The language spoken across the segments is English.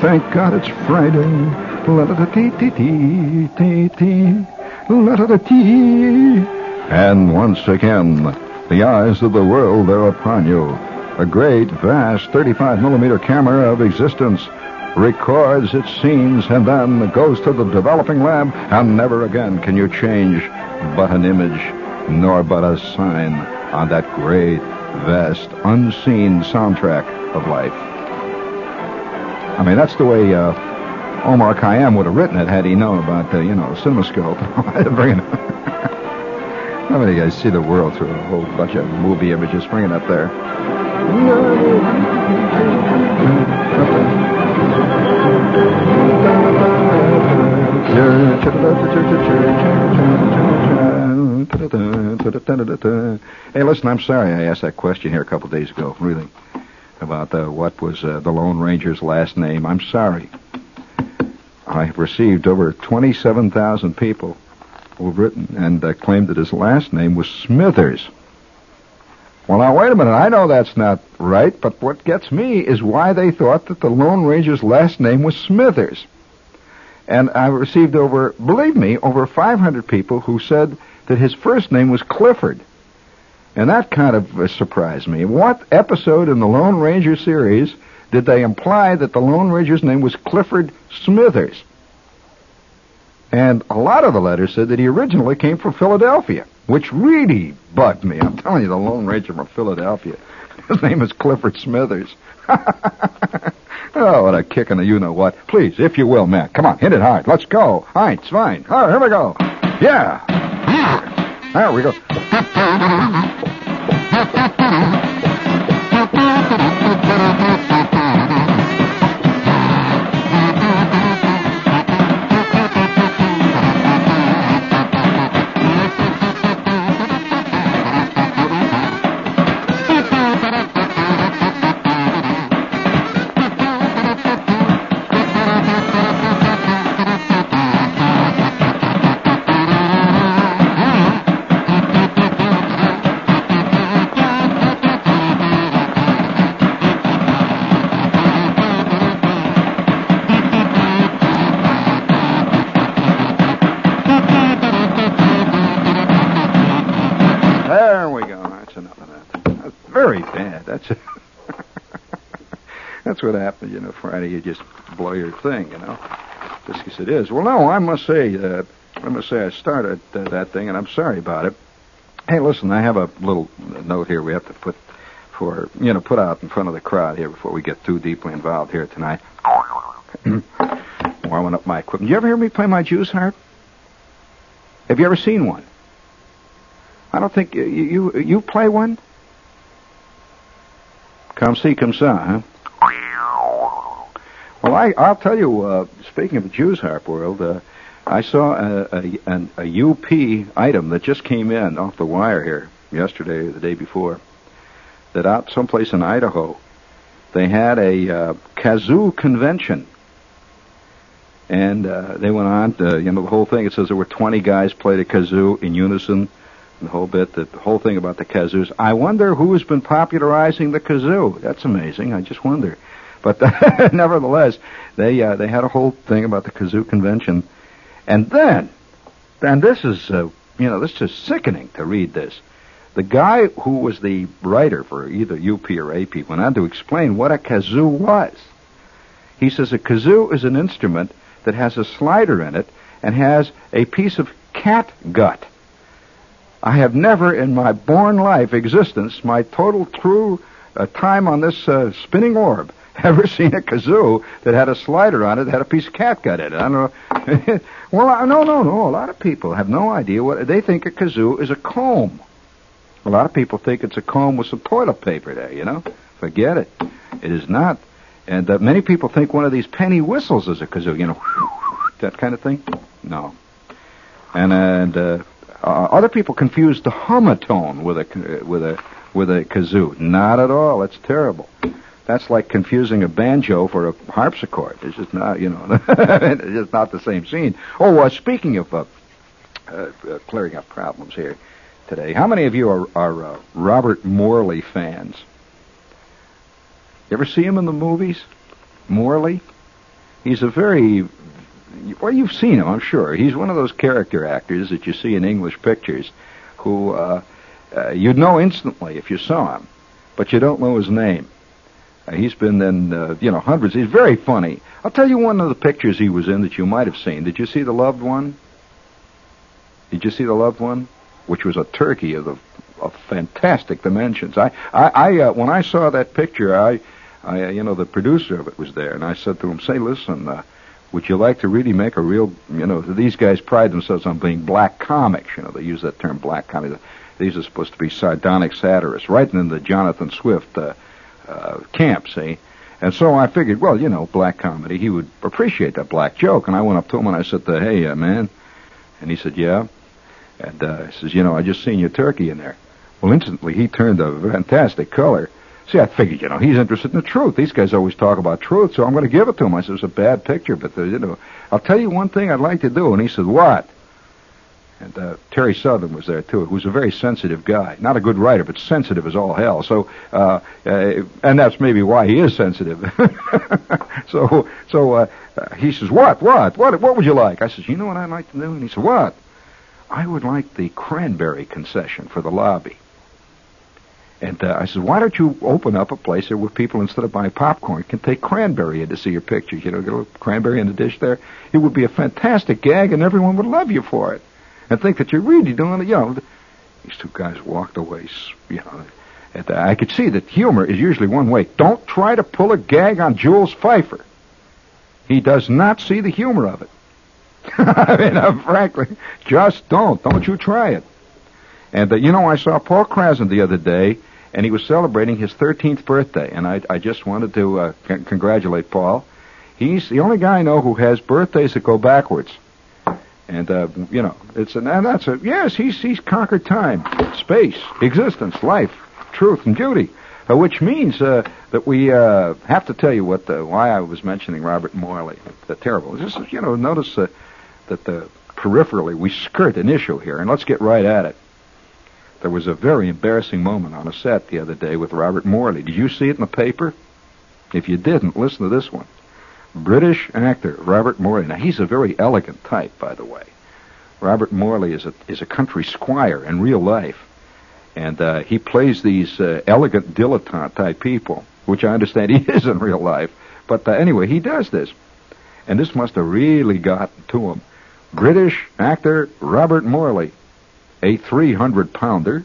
Thank God it's Friday. And once again, the eyes of the world are upon you. A great, vast 35 millimeter camera of existence records its scenes and then goes to the developing lab, and never again can you change but an image, nor but a sign on that great, vast, unseen soundtrack of life. I mean, that's the way uh, Omar Khayyam would have written it had he known about the, you know, CinemaScope. bringing, how many guys see the world through a whole bunch of movie images? Bring it up there. Hey, listen, I'm sorry I asked that question here a couple days ago, really, about uh, what was uh, the Lone Ranger's last name. I'm sorry. I've received over 27,000 people who've written and uh, claimed that his last name was Smithers. Well, now, wait a minute. I know that's not right, but what gets me is why they thought that the Lone Ranger's last name was Smithers. And I've received over, believe me, over 500 people who said that his first name was Clifford. And that kind of uh, surprised me. What episode in the Lone Ranger series did they imply that the Lone Ranger's name was Clifford Smithers? And a lot of the letters said that he originally came from Philadelphia, which really bugged me. I'm telling you, the Lone Ranger from Philadelphia. His name is Clifford Smithers. oh, what a kick in the you know what. Please, if you will, Matt. Come on, hit it hard. Let's go. All right, it's fine. All right, here we go. Yeah. There we go. what happens, you know. Friday, you just blow your thing, you know. Just as it is. Well, no, I must say, uh, I must say, I started uh, that thing, and I'm sorry about it. Hey, listen, I have a little note here we have to put for you know put out in front of the crowd here before we get too deeply involved here tonight. Warming up my equipment. You ever hear me play my Jews harp? Have you ever seen one? I don't think you you, you play one. Come see, come saw, huh? Well, I I'll tell you. Uh, speaking of the Jews harp world, uh, I saw a, a an, a UP item that just came in off the wire here yesterday or the day before. That out someplace in Idaho, they had a uh, kazoo convention. And uh, they went on, to, you know, the whole thing. It says there were 20 guys played a kazoo in unison the whole bit, the whole thing about the kazoos. I wonder who's been popularizing the kazoo. That's amazing. I just wonder. But nevertheless, they uh, they had a whole thing about the kazoo convention, and then, and this is uh, you know this is sickening to read this. The guy who was the writer for either UP or AP went on to explain what a kazoo was. He says a kazoo is an instrument that has a slider in it and has a piece of cat gut. I have never in my born life existence, my total true uh, time on this uh, spinning orb, ever seen a kazoo that had a slider on it that had a piece of cat gut in it. I don't know. well, I- no, no, no. A lot of people have no idea what they think a kazoo is a comb. A lot of people think it's a comb with some toilet paper there. You know, forget it. It is not. And uh, many people think one of these penny whistles is a kazoo. You know, that kind of thing. No. And and uh, uh, other people confuse the humatone with a with a with a kazoo. Not at all. It's terrible. That's like confusing a banjo for a harpsichord. It's just not, you know, it's just not the same scene. Oh, uh, speaking of uh, uh, uh, clearing up problems here, today. How many of you are, are uh, Robert Morley fans? You ever see him in the movies? Morley? He's a very well, you've seen him, I'm sure. He's one of those character actors that you see in English pictures who uh, you'd know instantly if you saw him, but you don't know his name. He's been in, uh, you know, hundreds. He's very funny. I'll tell you one of the pictures he was in that you might have seen. Did you see The Loved One? Did you see The Loved One? Which was a turkey of the of fantastic dimensions. I, I, I uh, when I saw that picture, I, I, uh, you know, the producer of it was there, and I said to him, "Say, listen, uh, would you like to really make a real, you know, these guys pride themselves on being black comics. You know, they use that term, black comedy. These are supposed to be sardonic satirists, right in the Jonathan Swift uh, uh, camp, see? And so I figured, well, you know, black comedy, he would appreciate that black joke. And I went up to him and I said, to, hey, uh, man. And he said, yeah. And uh, he says, you know, I just seen your turkey in there. Well, instantly he turned a fantastic color. See, I figured, you know, he's interested in the truth. These guys always talk about truth, so I'm going to give it to him. I said, it's a bad picture, but, uh, you know, I'll tell you one thing I'd like to do. And he said, what? And uh, Terry Southern was there too, who's a very sensitive guy. Not a good writer, but sensitive as all hell. So, uh, uh, and that's maybe why he is sensitive. so, so uh, he says, "What? What? What? What would you like?" I says, "You know what I'd like to do?" And he said, "What?" I would like the cranberry concession for the lobby. And uh, I said, why don't you open up a place there where people, instead of buying popcorn, can take cranberry in to see your pictures? You know, get a little cranberry in the dish there. It would be a fantastic gag, and everyone would love you for it, and think that you're really doing it. You know, these two guys walked away. You know, and uh, I could see that humor is usually one way. Don't try to pull a gag on Jules Feiffer. He does not see the humor of it. I mean, uh, frankly, just don't. Don't you try it. And uh, you know, I saw Paul Krassner the other day, and he was celebrating his 13th birthday, and I, I just wanted to uh, c- congratulate Paul. He's the only guy I know who has birthdays that go backwards. And uh, you know, it's an, and that's a yes. He's he's conquered time, space, existence, life, truth, and beauty, uh, which means uh, that we uh, have to tell you what the, why I was mentioning Robert Morley. The terrible. Just you know, notice uh, that the peripherally we skirt an issue here, and let's get right at it. There was a very embarrassing moment on a set the other day with Robert Morley. Did you see it in the paper? If you didn't, listen to this one. British actor Robert Morley. Now he's a very elegant type, by the way. Robert Morley is a is a country squire in real life, and uh, he plays these uh, elegant dilettante type people, which I understand he is in real life. But uh, anyway, he does this, and this must have really gotten to him. British actor Robert Morley a 300 pounder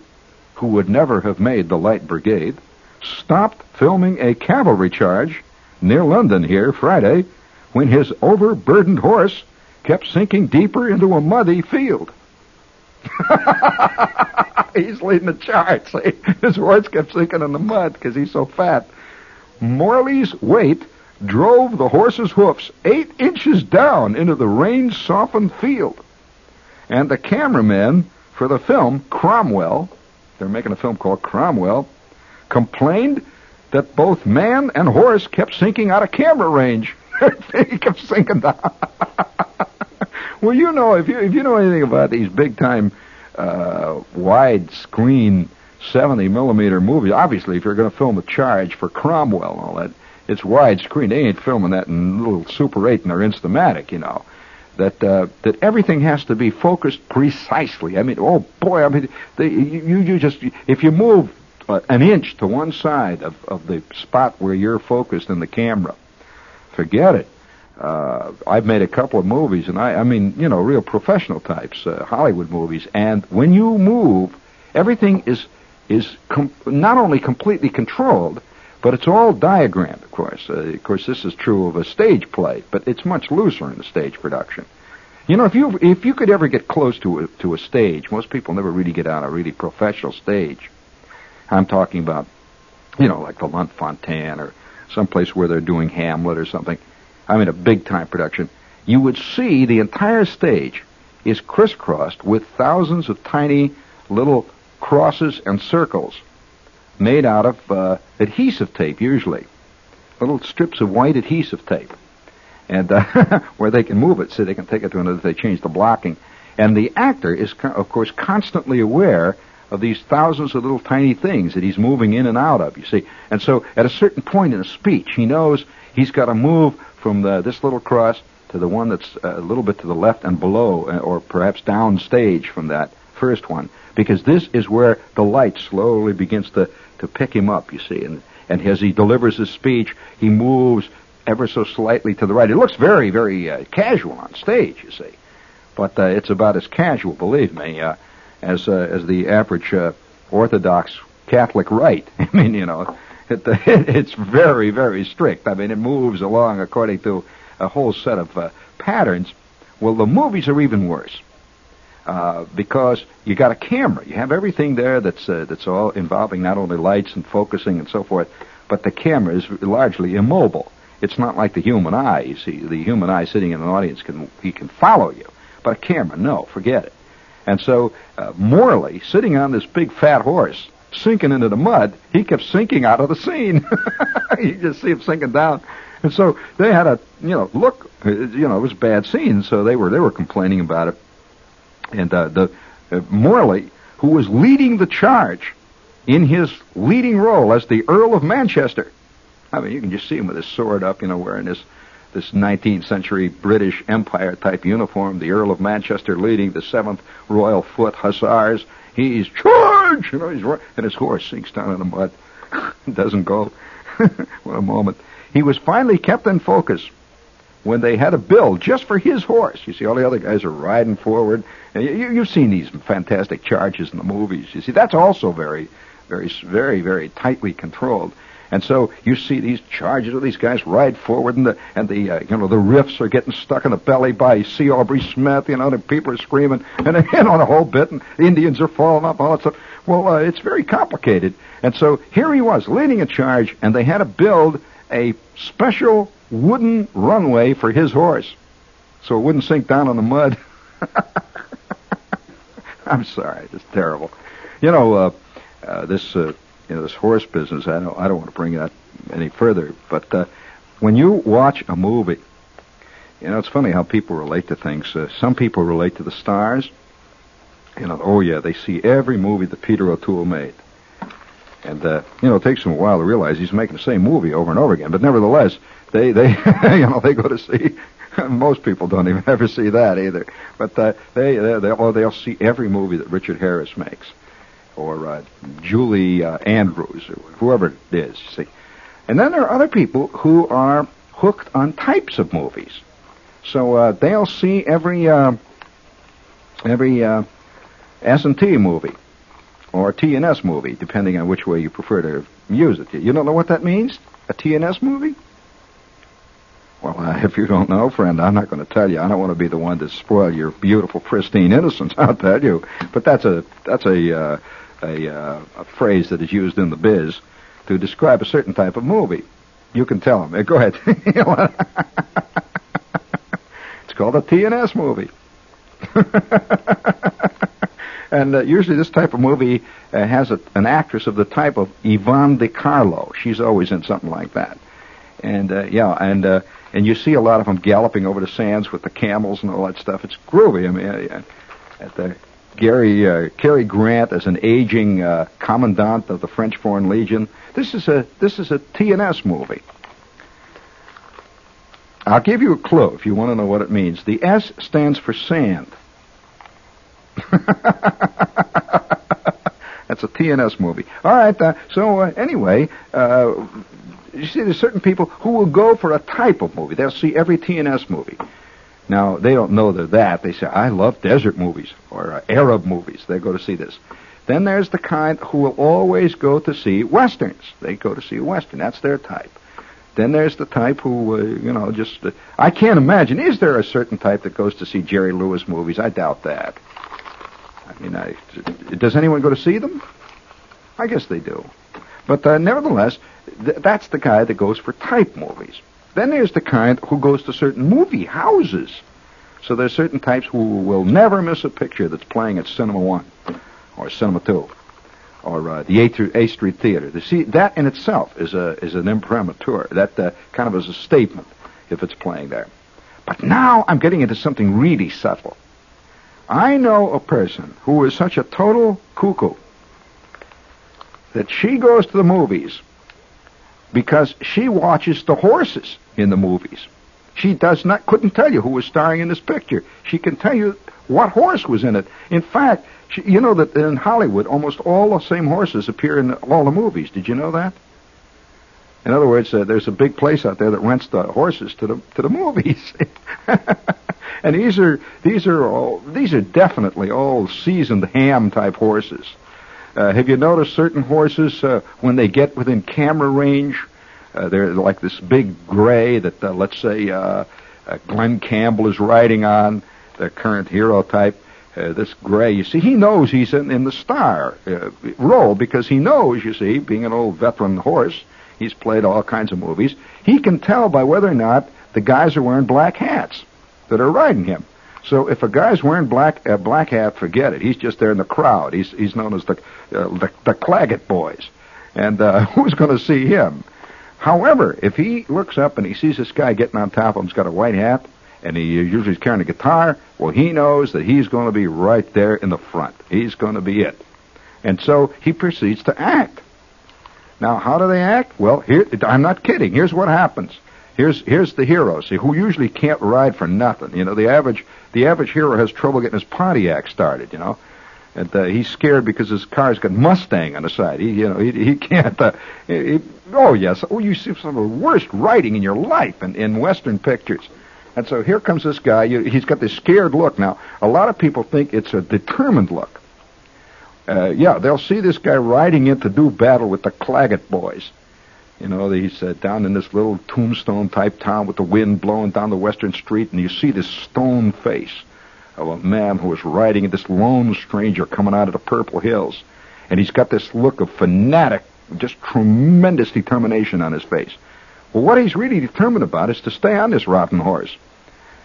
who would never have made the Light Brigade, stopped filming a cavalry charge near London here Friday when his overburdened horse kept sinking deeper into a muddy field. he's leading the charge. See? His horse kept sinking in the mud because he's so fat. Morley's weight drove the horse's hoofs eight inches down into the rain-softened field. And the cameraman for the film, Cromwell, they're making a film called Cromwell, complained that both man and horse kept sinking out of camera range. he kept sinking down. well, you know, if you if you know anything about these big time uh, widescreen 70 millimeter movies, obviously, if you're going to film a charge for Cromwell and all that, it's widescreen. They ain't filming that in little Super 8 and their Instamatic, you know that uh, that everything has to be focused precisely. I mean, oh boy, I mean, they, you you just if you move an inch to one side of of the spot where you're focused in the camera, forget it. Uh, I've made a couple of movies, and I I mean, you know, real professional types, uh, Hollywood movies, and when you move, everything is is com- not only completely controlled, but it's all diagrammed, of course. Uh, of course, this is true of a stage play, but it's much looser in a stage production. You know, if you if you could ever get close to a, to a stage, most people never really get on a really professional stage. I'm talking about, you know, like the Lunt-Fontanne or someplace where they're doing Hamlet or something. I mean, a big time production. You would see the entire stage is crisscrossed with thousands of tiny little crosses and circles made out of uh, adhesive tape, usually. Little strips of white adhesive tape. And uh, where they can move it so they can take it to another, they change the blocking. And the actor is, of course, constantly aware of these thousands of little tiny things that he's moving in and out of, you see. And so at a certain point in a speech, he knows he's got to move from the, this little cross to the one that's a little bit to the left and below, uh, or perhaps downstage from that first one, because this is where the light slowly begins to, to pick him up, you see. And, and as he delivers his speech, he moves ever so slightly to the right. It looks very, very uh, casual on stage, you see. But uh, it's about as casual, believe me, uh, as uh, as the average uh, Orthodox Catholic rite. I mean, you know, it, it's very, very strict. I mean, it moves along according to a whole set of uh, patterns. Well, the movies are even worse. Uh, because you got a camera. You have everything there that's uh, that's all involving not only lights and focusing and so forth, but the camera is largely immobile. It's not like the human eye. You see, the human eye sitting in an audience can he can follow you, but a camera, no, forget it. And so uh, Morley, sitting on this big fat horse, sinking into the mud, he kept sinking out of the scene. you just see him sinking down. And so they had a, you know, look, you know, it was a bad scene, so they were they were complaining about it. And uh, the uh, Morley, who was leading the charge in his leading role as the Earl of Manchester. I mean, you can just see him with his sword up, you know, wearing this this 19th century British Empire type uniform. The Earl of Manchester leading the 7th Royal Foot Hussars. He's charge, you know, he's and his horse sinks down in the mud, doesn't go. what a moment! He was finally kept in focus when they had a bill just for his horse. You see, all the other guys are riding forward. You, have seen these fantastic charges in the movies. You see, that's also very, very, very, very tightly controlled. And so you see these charges of these guys ride forward, and the and the uh, you know the riffs are getting stuck in the belly by C. Aubrey Smith. You know the people are screaming, and you on a whole bit, and the Indians are falling up, all that stuff. Well, uh, it's very complicated. And so here he was leading a charge, and they had to build a special wooden runway for his horse so it wouldn't sink down in the mud. I'm sorry, it's terrible. You know, uh, uh, this uh, you know this horse business. I don't I don't want to bring that any further, but uh, when you watch a movie, you know it's funny how people relate to things. Uh, some people relate to the stars. You know, oh yeah, they see every movie that Peter O'Toole made. And uh, you know, it takes them a while to realize he's making the same movie over and over again. But nevertheless, they they you know they go to see. Most people don't even ever see that either. But uh, they they they oh, they'll see every movie that Richard Harris makes, or uh, Julie uh, Andrews, or whoever it is. See, and then there are other people who are hooked on types of movies. So uh, they'll see every uh, every uh, S and T movie or TNS movie, depending on which way you prefer to use it. You don't know what that means? A TNS movie? Well, uh, if you don't know, friend, I'm not going to tell you. I don't want to be the one to spoil your beautiful, pristine innocence. I'll tell you. But that's a that's a uh, a, uh, a phrase that is used in the biz to describe a certain type of movie. You can tell them. Go ahead. it's called a TNS movie. And uh, usually this type of movie uh, has a, an actress of the type of Yvonne De Carlo. She's always in something like that. And uh, yeah, and uh, and you see a lot of them galloping over the sands with the camels and all that stuff. It's groovy. I mean, uh, at the Gary uh, Cary Grant as an aging uh, commandant of the French Foreign Legion. This is a this is a TNS movie. I'll give you a clue if you want to know what it means. The S stands for sand. That's a TNS movie. All right. Uh, so uh, anyway, uh, you see, there's certain people who will go for a type of movie. They'll see every TNS movie. Now they don't know they're that. They say, "I love desert movies or uh, Arab movies." They go to see this. Then there's the kind who will always go to see westerns. They go to see a western. That's their type. Then there's the type who, uh, you know, just uh, I can't imagine. Is there a certain type that goes to see Jerry Lewis movies? I doubt that. I mean, I, does anyone go to see them? I guess they do. But uh, nevertheless, th- that's the guy that goes for type movies. Then there's the kind who goes to certain movie houses. So there's certain types who will never miss a picture that's playing at Cinema One or Cinema Two or uh, the A, a Street Theater. The, see, that in itself is a is an imprimatur. That uh, kind of is a statement if it's playing there. But now I'm getting into something really subtle. I know a person who is such a total cuckoo that she goes to the movies because she watches the horses in the movies. She does not couldn't tell you who was starring in this picture. She can tell you what horse was in it. In fact, she, you know that in Hollywood almost all the same horses appear in all the movies. Did you know that? In other words, uh, there's a big place out there that rents the horses to the to the movies. and these are these are all these are definitely all seasoned ham type horses. Uh, have you noticed certain horses uh, when they get within camera range, uh, they're like this big gray that uh, let's say uh, uh, Glen Campbell is riding on, the current hero type. Uh, this gray, you see, he knows he's in, in the star uh, role because he knows, you see, being an old veteran horse, he's played all kinds of movies. He can tell by whether or not the guys are wearing black hats that are riding him. So if a guy's wearing black a black hat, forget it. He's just there in the crowd. He's he's known as the uh, the, the Claggett boys, and uh, who's going to see him? However, if he looks up and he sees this guy getting on top of him, he's got a white hat, and he usually is carrying a guitar. Well, he knows that he's going to be right there in the front. He's going to be it, and so he proceeds to act. Now, how do they act? Well, here I'm not kidding. Here's what happens. Here's here's the hero, see, who usually can't ride for nothing. You know, the average the average hero has trouble getting his Pontiac started. You know, and uh, he's scared because his car's got Mustang on the side. He you know he he can't. Uh, he, oh yes, oh you see some of the worst writing in your life in, in Western pictures. And so here comes this guy. You, he's got this scared look. Now, a lot of people think it's a determined look. Uh, yeah, they'll see this guy riding in to do battle with the Claggett boys. You know, he's uh, down in this little tombstone type town with the wind blowing down the western street, and you see this stone face of a man who is riding this lone stranger coming out of the Purple Hills. And he's got this look of fanatic, just tremendous determination on his face. Well, what he's really determined about is to stay on this rotten horse.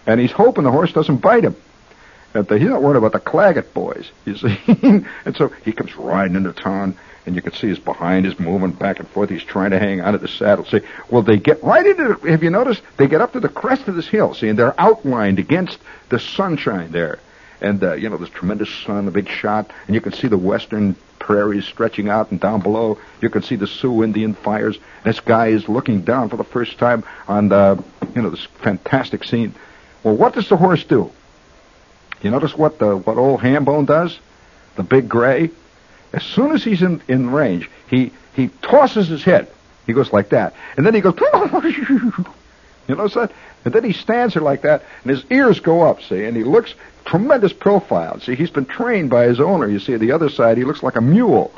And he's hoping the horse doesn't bite him. And he's not worried about the Claggett boys, you see. and so he comes riding into town, and you can see his behind is moving back and forth. He's trying to hang onto the saddle. See, well, they get right into. The, have you noticed? They get up to the crest of this hill. See, and they're outlined against the sunshine there, and uh, you know this tremendous sun, the big shot, and you can see the western prairies stretching out, and down below you can see the Sioux Indian fires. This guy is looking down for the first time on the, you know, this fantastic scene. Well, what does the horse do? You notice what the what old Hambone does? The big gray. As soon as he's in, in range, he, he tosses his head. He goes like that. And then he goes, you know that? And then he stands there like that, and his ears go up, see, and he looks tremendous profile. See, he's been trained by his owner. You see, the other side, he looks like a mule.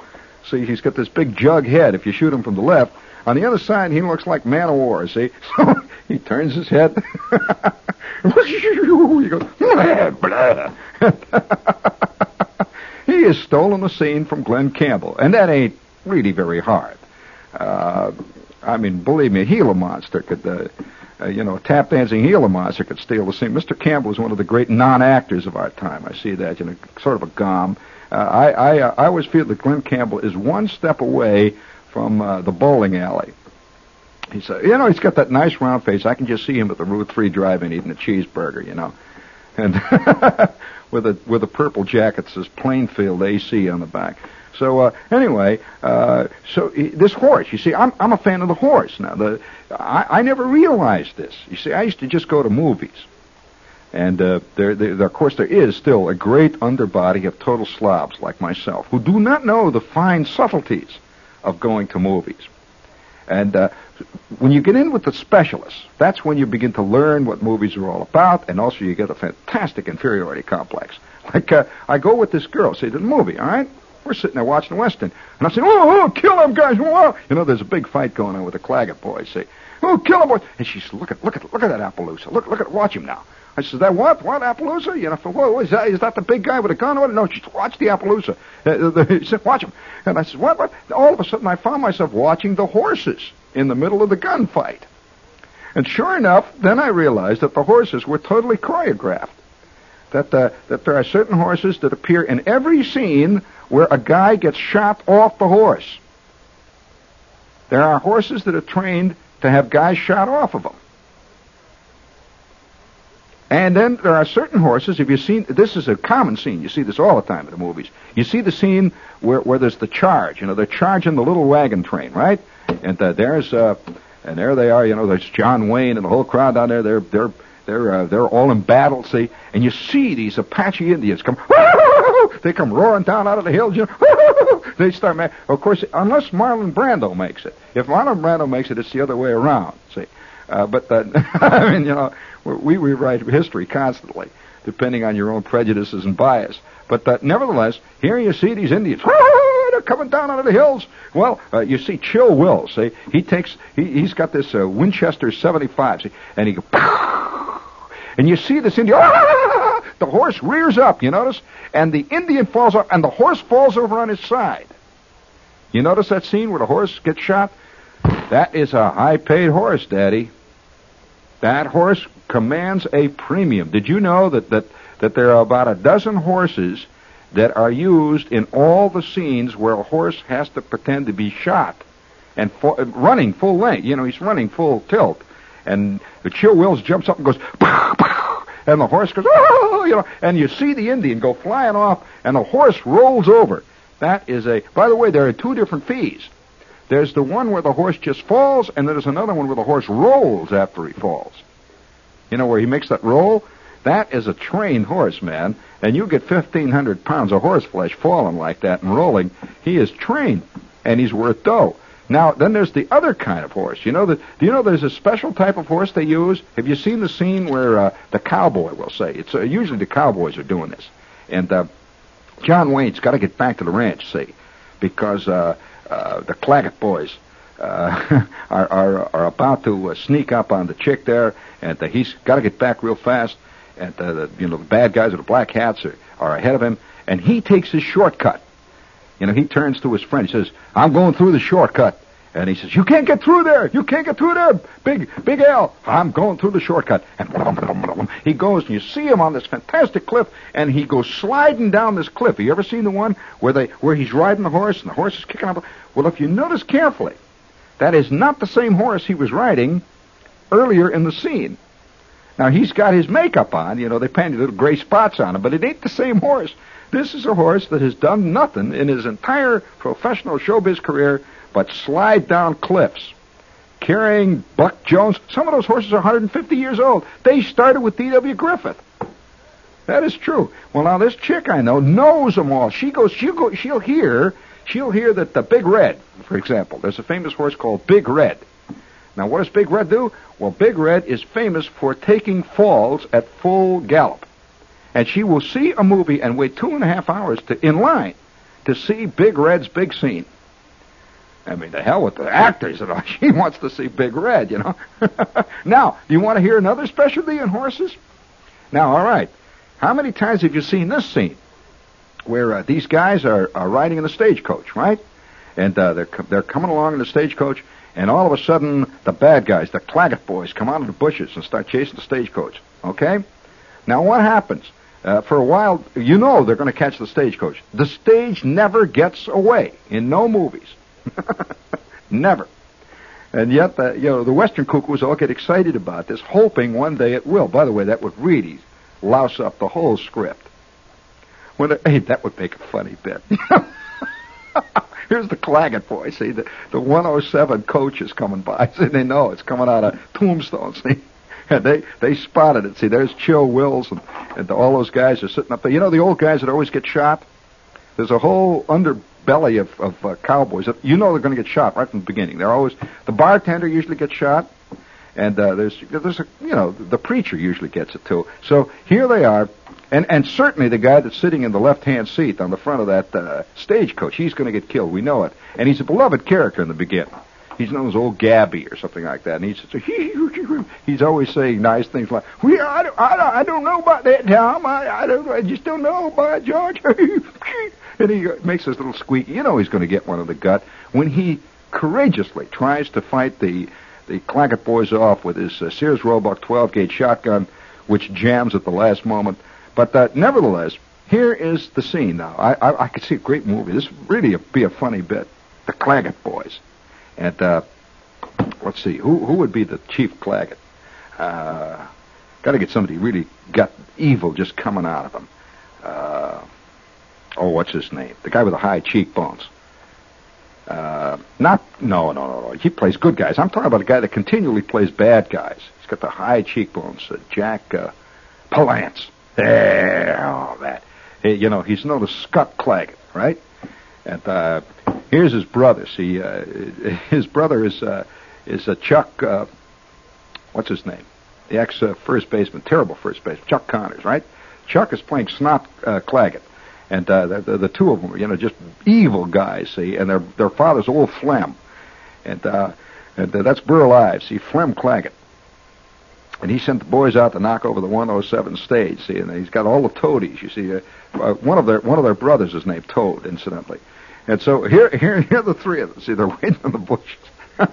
See, he's got this big jug head if you shoot him from the left. On the other side, he looks like man of war, see? So he turns his head. he goes, blah, blah. He has stolen the scene from Glen Campbell, and that ain't really very hard. Uh, I mean, believe me, a Gila monster could, uh, uh, you know, a tap dancing Gila monster could steal the scene. Mr. Campbell is one of the great non-actors of our time. I see that, you know, sort of a gom. Uh, I, I, uh, I always feel that Glen Campbell is one step away from uh, the bowling alley. He said, you know, he's got that nice round face. I can just see him at the Route 3 drive-in eating a cheeseburger, you know. And with a with a purple jacket says Plainfield AC on the back. So uh, anyway, uh, so this horse, you see, I'm I'm a fan of the horse. Now the I, I never realized this. You see, I used to just go to movies, and uh, there, there, of course, there is still a great underbody of total slobs like myself who do not know the fine subtleties of going to movies. And uh, when you get in with the specialists, that's when you begin to learn what movies are all about, and also you get a fantastic inferiority complex. Like uh, I go with this girl, to the movie, all right? We're sitting there watching the western, and I say, "Oh, oh kill them guys!" Oh, you know, there's a big fight going on with the Claggett boys. Say, "Oh, kill them boys!" And she says, "Look at, look at, look at that Appaloosa! Look, look at, watch him now." I said, "That what? What Appaloosa?" You know, whoa, is that is that the big guy with a gun? No, said, watch the Appaloosa. Uh, he said, "Watch him." And I said, "What? What?" All of a sudden, I found myself watching the horses in the middle of the gunfight. And sure enough, then I realized that the horses were totally choreographed. That, uh, that there are certain horses that appear in every scene where a guy gets shot off the horse. There are horses that are trained to have guys shot off of them. And then there are certain horses, if you've seen, this is a common scene. You see this all the time in the movies. You see the scene where, where there's the charge. You know, they're charging the little wagon train, right? And uh, there's, uh, and there they are, you know, there's John Wayne and the whole crowd down there. They're, they're, they're, uh, they're all in battle, see? And you see these Apache Indians come, they come roaring down out of the hills, you know, they start, ma- of course, unless Marlon Brando makes it. If Marlon Brando makes it, it's the other way around, see? Uh, but, I mean, you know, we rewrite history constantly, depending on your own prejudices and bias. But uh, nevertheless, here you see these Indians. They're coming down out of the hills. Well, uh, you see Chill Wills. See, he takes he, he's got this uh, Winchester 75. See, and he and you see this Indian. The horse rears up. You notice, and the Indian falls off, and the horse falls over on his side. You notice that scene where the horse gets shot? That is a high-paid horse, Daddy. That horse commands a premium. Did you know that, that, that there are about a dozen horses that are used in all the scenes where a horse has to pretend to be shot and fo- uh, running full length? You know, he's running full tilt. And the Chill Wills jumps up and goes, pow, pow, and the horse goes, oh, you know, and you see the Indian go flying off, and the horse rolls over. That is a, by the way, there are two different fees. There's the one where the horse just falls, and there's another one where the horse rolls after he falls. You know where he makes that roll? That is a trained horse, man. And you get 1,500 pounds of horse flesh falling like that and rolling. He is trained, and he's worth dough. Now, then there's the other kind of horse. You know that? Do you know there's a special type of horse they use? Have you seen the scene where uh, the cowboy will say it's uh, usually the cowboys are doing this, and uh, John Wayne's got to get back to the ranch, see, because uh, uh, the Claggett boys uh, are, are are about to uh, sneak up on the chick there, and uh, he's got to get back real fast. And uh, the, you know the bad guys with the black hats are, are ahead of him, and he takes his shortcut. You know, he turns to his friend. He says, "I'm going through the shortcut." And he says, "You can't get through there. You can't get through there, Big Big Al. I'm going through the shortcut." And he goes, and you see him on this fantastic cliff, and he goes sliding down this cliff. Have you ever seen the one where they where he's riding the horse and the horse is kicking up? Well, if you notice carefully, that is not the same horse he was riding earlier in the scene. Now he's got his makeup on, you know, they painted little gray spots on him, but it ain't the same horse. This is a horse that has done nothing in his entire professional showbiz career but slide down cliffs. Carrying Buck Jones. Some of those horses are 150 years old. They started with D.W. Griffith. That is true. Well, now this chick I know knows them all. She goes, she'll go, she'll hear, she'll hear that the Big Red, for example, there's a famous horse called Big Red. Now, what does Big Red do? Well, Big Red is famous for taking falls at full gallop. And she will see a movie and wait two and a half hours to, in line to see Big Red's big scene. I mean, the hell with the actors and all. She wants to see Big Red, you know. now, do you want to hear another specialty in horses? Now, all right. How many times have you seen this scene where uh, these guys are, are riding in the stagecoach, right? And uh, they're they're coming along in the stagecoach, and all of a sudden the bad guys, the Claggett boys, come out of the bushes and start chasing the stagecoach. Okay? Now, what happens? Uh, for a while, you know they're going to catch the stagecoach. The stage never gets away in no movies. Never. And yet, the, you know, the Western cuckoos all get excited about this, hoping one day it will. By the way, that would really louse up the whole script. When it, hey, that would make a funny bit. Here's the Claggett boy. See, the, the 107 coach is coming by. See, they know it's coming out of Tombstone. See, and they they spotted it. See, there's Chill Wills and, and all those guys are sitting up there. You know the old guys that always get shot. There's a whole underbelly of, of uh, cowboys. You know they're going to get shot right from the beginning. They're always the bartender usually gets shot, and uh, there's there's a you know the preacher usually gets it too. So here they are, and and certainly the guy that's sitting in the left hand seat on the front of that uh, stagecoach, he's going to get killed. We know it, and he's a beloved character in the beginning. He's known as Old Gabby or something like that, and he's he's always saying nice things like, "We I I I don't know about that, Tom. I I don't I just don't know about George." and he makes this little squeak. You know he's going to get one in the gut when he courageously tries to fight the the Claggett boys off with his uh, Sears Roebuck 12 gauge shotgun, which jams at the last moment. But uh, nevertheless, here is the scene now. I, I I could see a great movie. This really be a funny bit. The Claggett boys, and uh, let's see who who would be the chief Claggett. Uh, Got to get somebody really got evil just coming out of him. Uh, oh, what's his name? The guy with the high cheekbones. Uh, not no no no no. He plays good guys. I'm talking about a guy that continually plays bad guys. He's got the high cheekbones. Uh, Jack uh, Palance. There, oh that. Hey, you know he's known as Scott Claggett, right? And uh, here's his brother. See, uh, his brother is uh, is a Chuck. Uh, what's his name? The ex uh, first baseman, terrible first baseman, Chuck Connors, right? Chuck is playing Snot uh, Claggett and uh, the, the, two of them, you know, just evil guys. See, and their their father's old Flem, and uh, and uh, that's Burl Ives. See, Flem Claggett, and he sent the boys out to knock over the 107 stage. See, and he's got all the toadies. You see, uh, uh, one of their one of their brothers is named Toad, incidentally. And so here here here are the three of them. See, they're waiting in the bushes.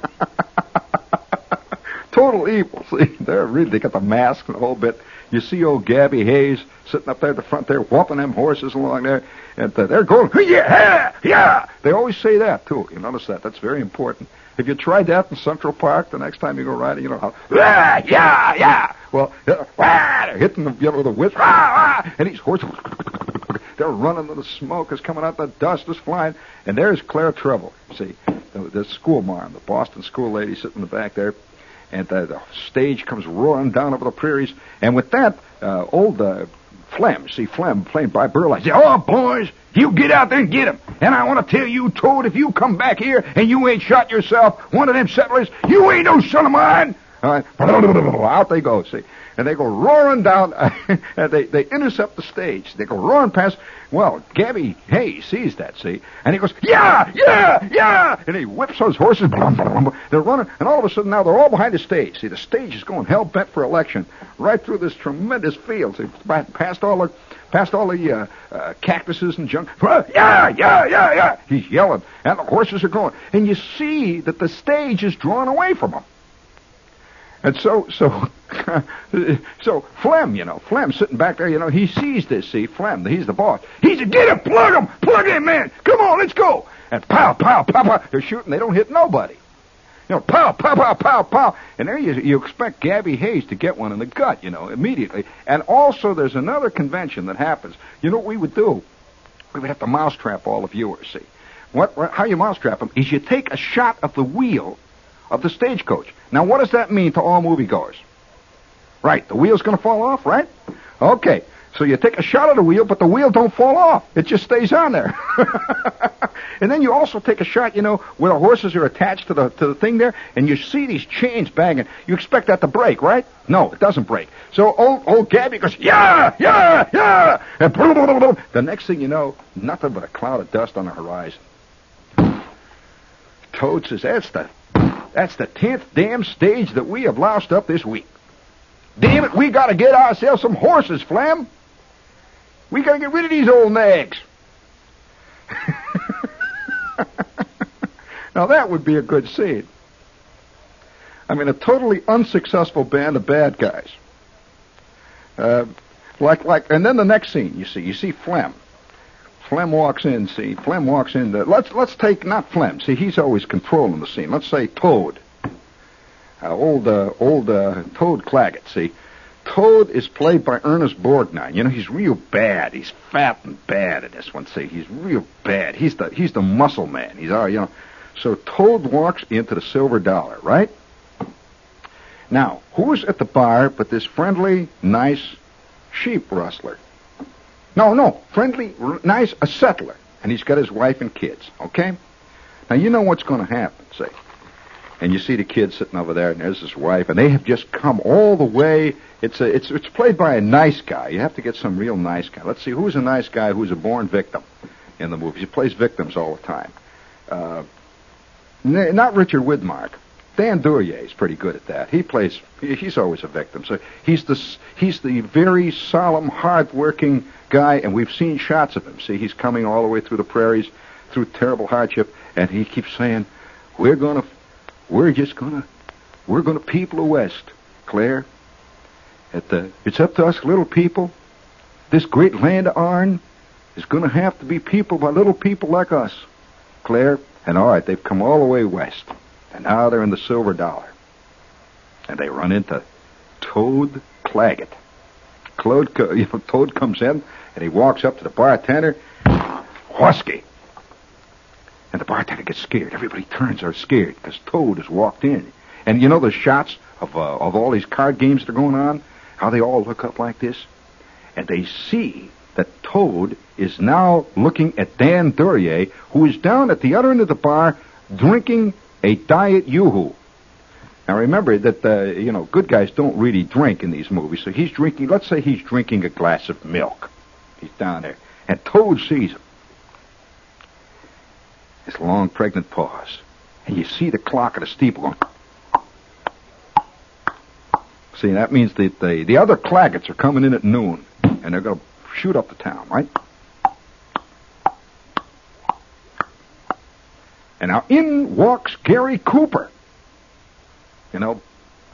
Total evil. See, they're really they got the mask and the whole bit. You see old Gabby Hayes sitting up there at the front there, whopping them horses along there, and uh, they're going, yeah, yeah. They always say that too. You notice that? That's very important. Have you tried that in Central Park? The next time you go riding, you know how, yeah, yeah, yeah. Well, uh, they're hitting the, you know, the whip, and these horses, they're running, the smoke is coming out, the dust is flying, and there's Claire Trevor. See, the, the school marm, the Boston school lady sitting in the back there and the, the, stage comes roaring down over the prairies. And with that, uh, old uh, Flem, see Flem playing by Burl. I say, oh boys, you get out there and get him. And I want to tell you, Toad, if you come back here and you ain't shot yourself, one of them settlers, you ain't no son of mine. All right, out they go. See, and they go roaring down, and they, they intercept the stage. They go roaring past. Well, Gabby Hayes sees that, see, and he goes, yeah, yeah, yeah, and he whips those horses. They're running, and all of a sudden now they're all behind the stage. See, the stage is going hell bent for election, right through this tremendous field. See, past all the past all the uh, uh, cactuses and junk. Yeah, yeah, yeah, yeah. He's yelling, and the horses are going, and you see that the stage is drawn away from him. And so, so, so Flem, you know, Flem sitting back there, you know, he sees this, see, Flem, he's the boss. He said, get him, plug him, plug him, man. Come on, let's go. And pow, pow, pow, pow. They're shooting, they don't hit nobody. You know, pow, pow, pow, pow, pow. And there you, you expect Gabby Hayes to get one in the gut, you know, immediately. And also, there's another convention that happens. You know what we would do? We would have to mousetrap all the viewers, see. What, what, how you mousetrap them is you take a shot of the wheel of the stagecoach. Now, what does that mean to all moviegoers? Right, the wheel's going to fall off, right? Okay, so you take a shot of the wheel, but the wheel don't fall off. It just stays on there. and then you also take a shot, you know, where the horses are attached to the to the thing there, and you see these chains banging. You expect that to break, right? No, it doesn't break. So old old Gabby goes, yeah, yeah, yeah, and the next thing you know, nothing but a cloud of dust on the horizon. Toad says, that's the that's the tenth damn stage that we have lost up this week. Damn it, we gotta get ourselves some horses, Flem. We gotta get rid of these old nags. now that would be a good scene. I mean, a totally unsuccessful band of bad guys. Uh, like, like, and then the next scene, you see, you see Flem. Flem walks in, see, Flem walks in. The, let's let's take not Flem. See, he's always controlling the scene. Let's say Toad. Uh, old uh, old uh, Toad Claggett. See, Toad is played by Ernest Borgnine. You know, he's real bad. He's fat and bad in this one. See, he's real bad. He's the he's the muscle man. He's our you know. So Toad walks into the Silver Dollar, right? Now, who's at the bar but this friendly, nice sheep rustler? No, no, friendly, nice, a settler. And he's got his wife and kids, okay? Now, you know what's going to happen, say. And you see the kids sitting over there, and there's his wife, and they have just come all the way. It's a, it's, it's played by a nice guy. You have to get some real nice guy. Let's see, who's a nice guy who's a born victim in the movies? He plays victims all the time. Uh, not Richard Widmark. Dan Duryea is pretty good at that. He plays. He's always a victim. So he's the he's the very solemn, hard-working guy, and we've seen shots of him. See, he's coming all the way through the prairies, through terrible hardship, and he keeps saying, "We're gonna, we're just gonna, we're gonna people the West, Claire. At the, it's up to us little people. This great land of ourn is gonna have to be people by little people like us, Claire. And all right, they've come all the way west." And now they're in the silver dollar. And they run into Toad Claggett. Claude, you know, Toad comes in and he walks up to the bartender. Whiskey. And the bartender gets scared. Everybody turns are scared because Toad has walked in. And you know the shots of uh, of all these card games that are going on, how they all look up like this, and they see that Toad is now looking at Dan Duryea, who is down at the other end of the bar drinking a diet yoo-hoo. Now remember that uh, you know good guys don't really drink in these movies, so he's drinking. Let's say he's drinking a glass of milk. He's down there, and Toad sees him. This long pregnant pause, and you see the clock at the steeple going. See, that means that the the other Claggetts are coming in at noon, and they're going to shoot up the town, right? And now in walks Gary Cooper. You know,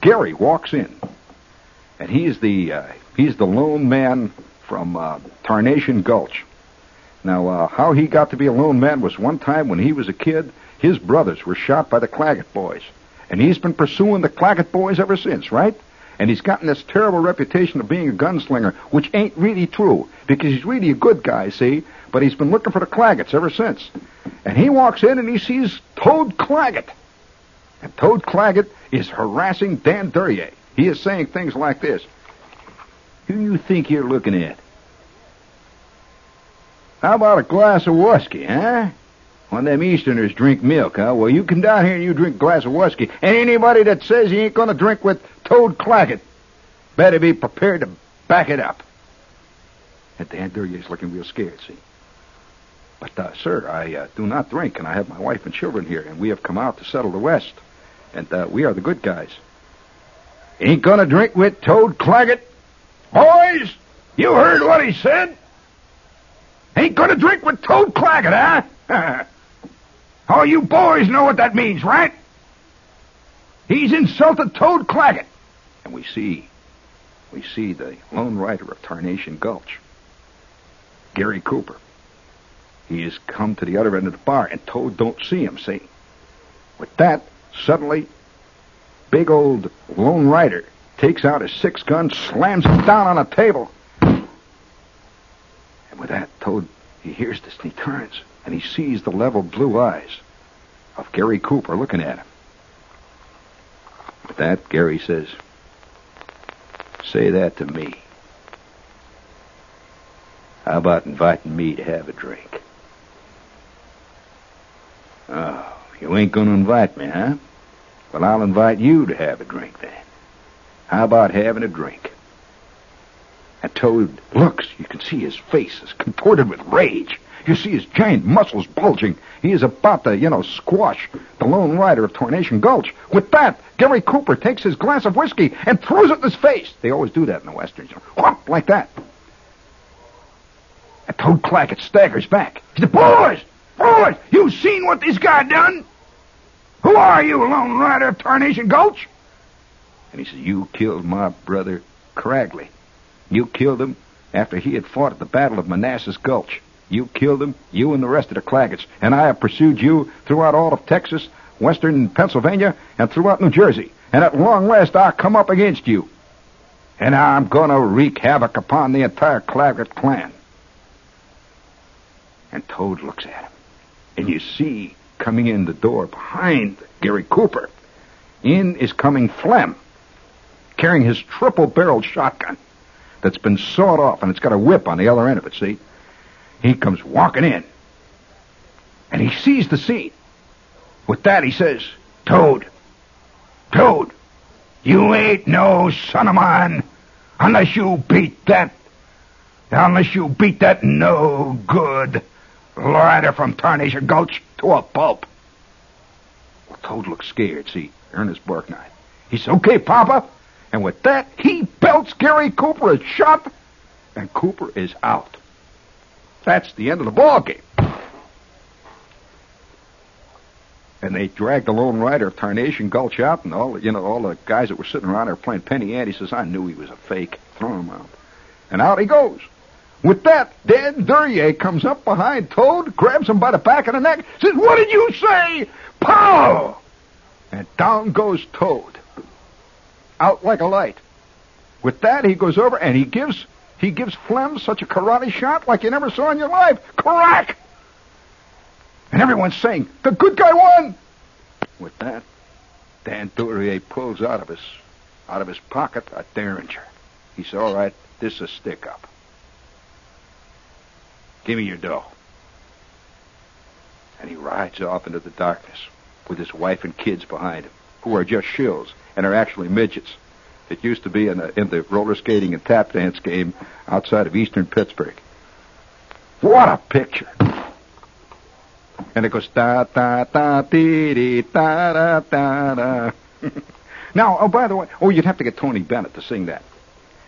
Gary walks in, and he's the uh, he's the lone man from uh, Tarnation Gulch. Now, uh, how he got to be a lone man was one time when he was a kid, his brothers were shot by the Claggett boys, and he's been pursuing the Claggett boys ever since, right? And he's gotten this terrible reputation of being a gunslinger, which ain't really true, because he's really a good guy, see? But he's been looking for the Claggetts ever since. And he walks in and he sees Toad Claggett. And Toad Claggett is harassing Dan Duryea. He is saying things like this. Who do you think you're looking at? How about a glass of whiskey, huh? When them Easterners drink milk, huh? Well, you come down here and you drink a glass of whiskey. And anybody that says he ain't gonna drink with Toad Claggett better be prepared to back it up. And Dan Duryea's looking real scared, see? But, uh, sir, I uh, do not drink, and I have my wife and children here, and we have come out to settle the West. And uh, we are the good guys. Ain't gonna drink with Toad Claggett? Boys, you heard what he said? Ain't gonna drink with Toad Claggett, huh? All you boys know what that means, right? He's insulted Toad Claggett. And we see, we see the lone rider of Tarnation Gulch, Gary Cooper. He has come to the other end of the bar, and Toad don't see him, see? With that, suddenly, big old lone rider takes out his six gun, slams it down on a table. And with that, Toad, he hears this and he turns, and he sees the level blue eyes of Gary Cooper looking at him. With that, Gary says, Say that to me. How about inviting me to have a drink? Oh, you ain't gonna invite me, huh? Well, I'll invite you to have a drink then. How about having a drink? And Toad looks. You can see his face is contorted with rage. You see his giant muscles bulging. He is about to, you know, squash the lone rider of Tarnation Gulch. With that, Gary Cooper takes his glass of whiskey and throws it in his face. They always do that in the westerns, you know, whop, like that. And Toad Claggett staggers back. He said, "Boys, boys, you seen what this guy done? Who are you, lone rider of Tarnation Gulch?" And he says, "You killed my brother Cragley. You killed him after he had fought at the Battle of Manassas Gulch." You killed him, you and the rest of the Claggetts, and I have pursued you throughout all of Texas, western Pennsylvania, and throughout New Jersey. And at long last I come up against you. And I'm gonna wreak havoc upon the entire Claggett clan. And Toad looks at him. And you see coming in the door behind Gary Cooper, in is coming Flem, carrying his triple barreled shotgun that's been sawed off and it's got a whip on the other end of it, see? He comes walking in. And he sees the scene. With that, he says, Toad, Toad, you ain't no son of mine unless you beat that, unless you beat that no good rider from Tarnation Gulch to a pulp. Well, Toad looks scared, see, Ernest Borgnine. He says, okay, Papa. And with that, he belts Gary Cooper a shot, and Cooper is out. That's the end of the ball game. And they dragged the lone rider of Tarnation Gulch out, and all you know, all the guys that were sitting around there playing penny ante says, "I knew he was a fake." Throw him out, and out he goes. With that, Dan Duryea comes up behind Toad, grabs him by the back of the neck, says, "What did you say?" Pow! And down goes Toad, out like a light. With that, he goes over and he gives he gives Flem such a karate shot like you never saw in your life. Crack! And everyone's saying, the good guy won! With that, Dan Duryea pulls out of his out of his pocket a Derringer. He says, all right, this is a stick up. Give me your dough. And he rides off into the darkness with his wife and kids behind him, who are just shills and are actually midgets. It used to be in the, in the roller skating and tap dance game outside of eastern Pittsburgh. What a picture! And it goes da da da dee dee da da da da. now, oh, by the way, oh, you'd have to get Tony Bennett to sing that.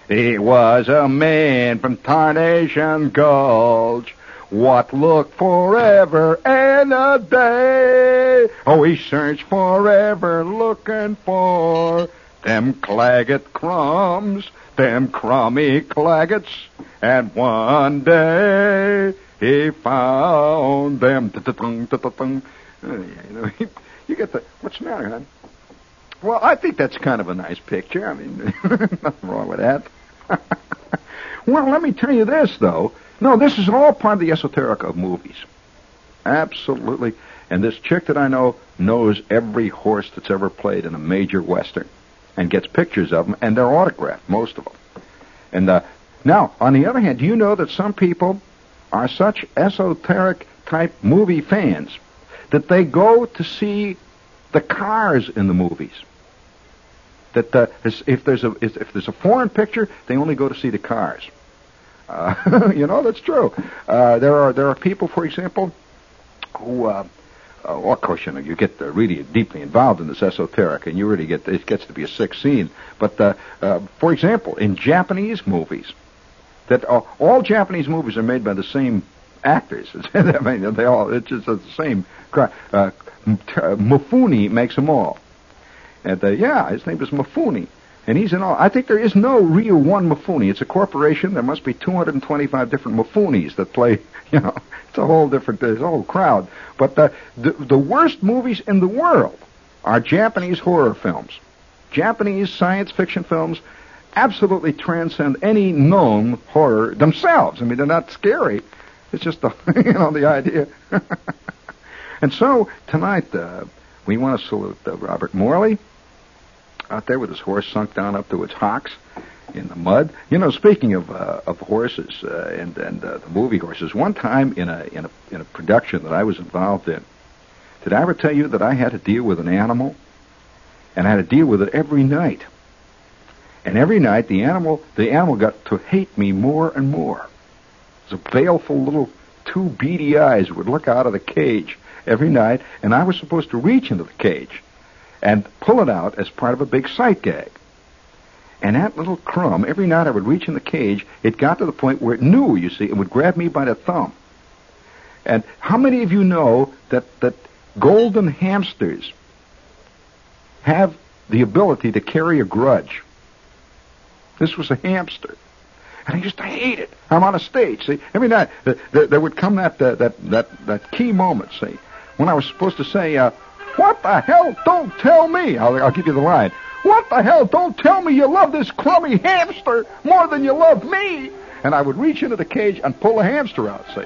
He was a man from Tarnation Gulch. What looked forever and a day. Oh, he searched forever looking for them Claggett crumbs, them crummy Claggetts. And one day he found them. Uh, you get the, what's the matter, hon? Well, I think that's kind of a nice picture. I mean, nothing wrong with that. well, let me tell you this, though. No, this is all part of the esoteric of movies. Absolutely. And this chick that I know knows every horse that's ever played in a major western and gets pictures of them, and they're autographed, most of them. And uh, now, on the other hand, do you know that some people are such esoteric type movie fans that they go to see the cars in the movies? That uh, if there's a if there's a foreign picture, they only go to see the cars. Uh, you know that's true. Uh, there are there are people, for example, who uh, uh, well, of course, you know, you get uh, really deeply involved in this esoteric, and you really get it gets to be a sick scene. But uh, uh, for example, in Japanese movies, that uh, all Japanese movies are made by the same actors. I mean, they all it's just the same. Uh, Mifune makes them all, and uh, yeah, his name is Mifune. And he's in all. I think there is no real one Mifune. It's a corporation. There must be 225 different Mifunes that play. You know, it's a whole different, there's a whole crowd. But the, the, the worst movies in the world are Japanese horror films. Japanese science fiction films absolutely transcend any known horror themselves. I mean, they're not scary. It's just the, you know, the idea. and so tonight, uh, we want to salute uh, Robert Morley out there with his horse sunk down up to its hocks in the mud. You know, speaking of uh, of horses uh, and and uh, the movie horses, one time in a in a in a production that I was involved in, did I ever tell you that I had to deal with an animal, and I had to deal with it every night. And every night, the animal the animal got to hate me more and more. It was a baleful little two beady eyes would look out of the cage every night, and I was supposed to reach into the cage and pull it out as part of a big sight gag. And that little crumb, every night I would reach in the cage, it got to the point where it knew, you see, it would grab me by the thumb. And how many of you know that, that golden hamsters have the ability to carry a grudge? This was a hamster. And I used to hate it. I'm on a stage, see. Every night, there would come that, uh, that, that, that key moment, see, when I was supposed to say, uh, what the hell? Don't tell me. I'll, I'll give you the line. What the hell? Don't tell me you love this crummy hamster more than you love me. And I would reach into the cage and pull the hamster out, see.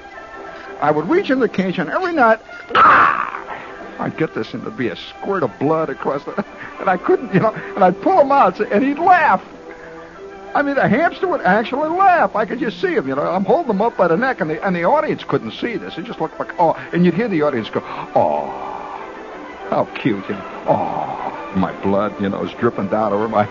I would reach into the cage and every night, ah, I'd get this and there'd be a squirt of blood across the, and I couldn't, you know, and I'd pull him out and he'd laugh. I mean, the hamster would actually laugh. I could just see him, you know. I'm holding him up by the neck and the, and the audience couldn't see this. It just looked like, oh, and you'd hear the audience go, oh, how cute, you. Oh my blood, you know, is dripping down over my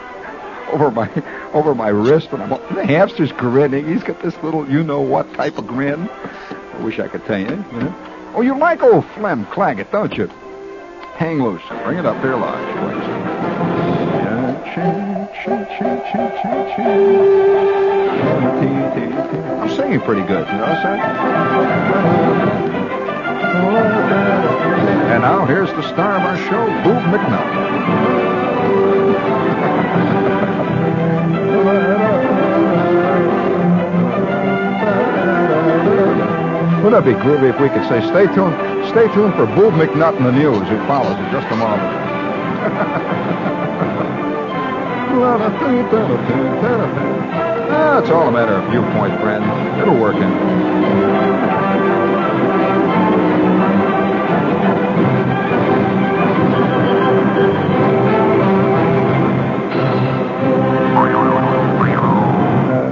over my over my wrist, and I'm the hamster's grinning. He's got this little you know what type of grin. I wish I could tell you. you know? Oh, you like old Flem Claggett, don't you? Hang loose. Bring it up there, Lodge. I'm singing pretty good, you know saying? And now here's the star of our show, Boob McNutt. Wouldn't that be groovy if we could say, stay tuned, stay tuned for Boob McNutt and the news, It follows in just a moment. It's all a matter of viewpoint, friend. It'll work in.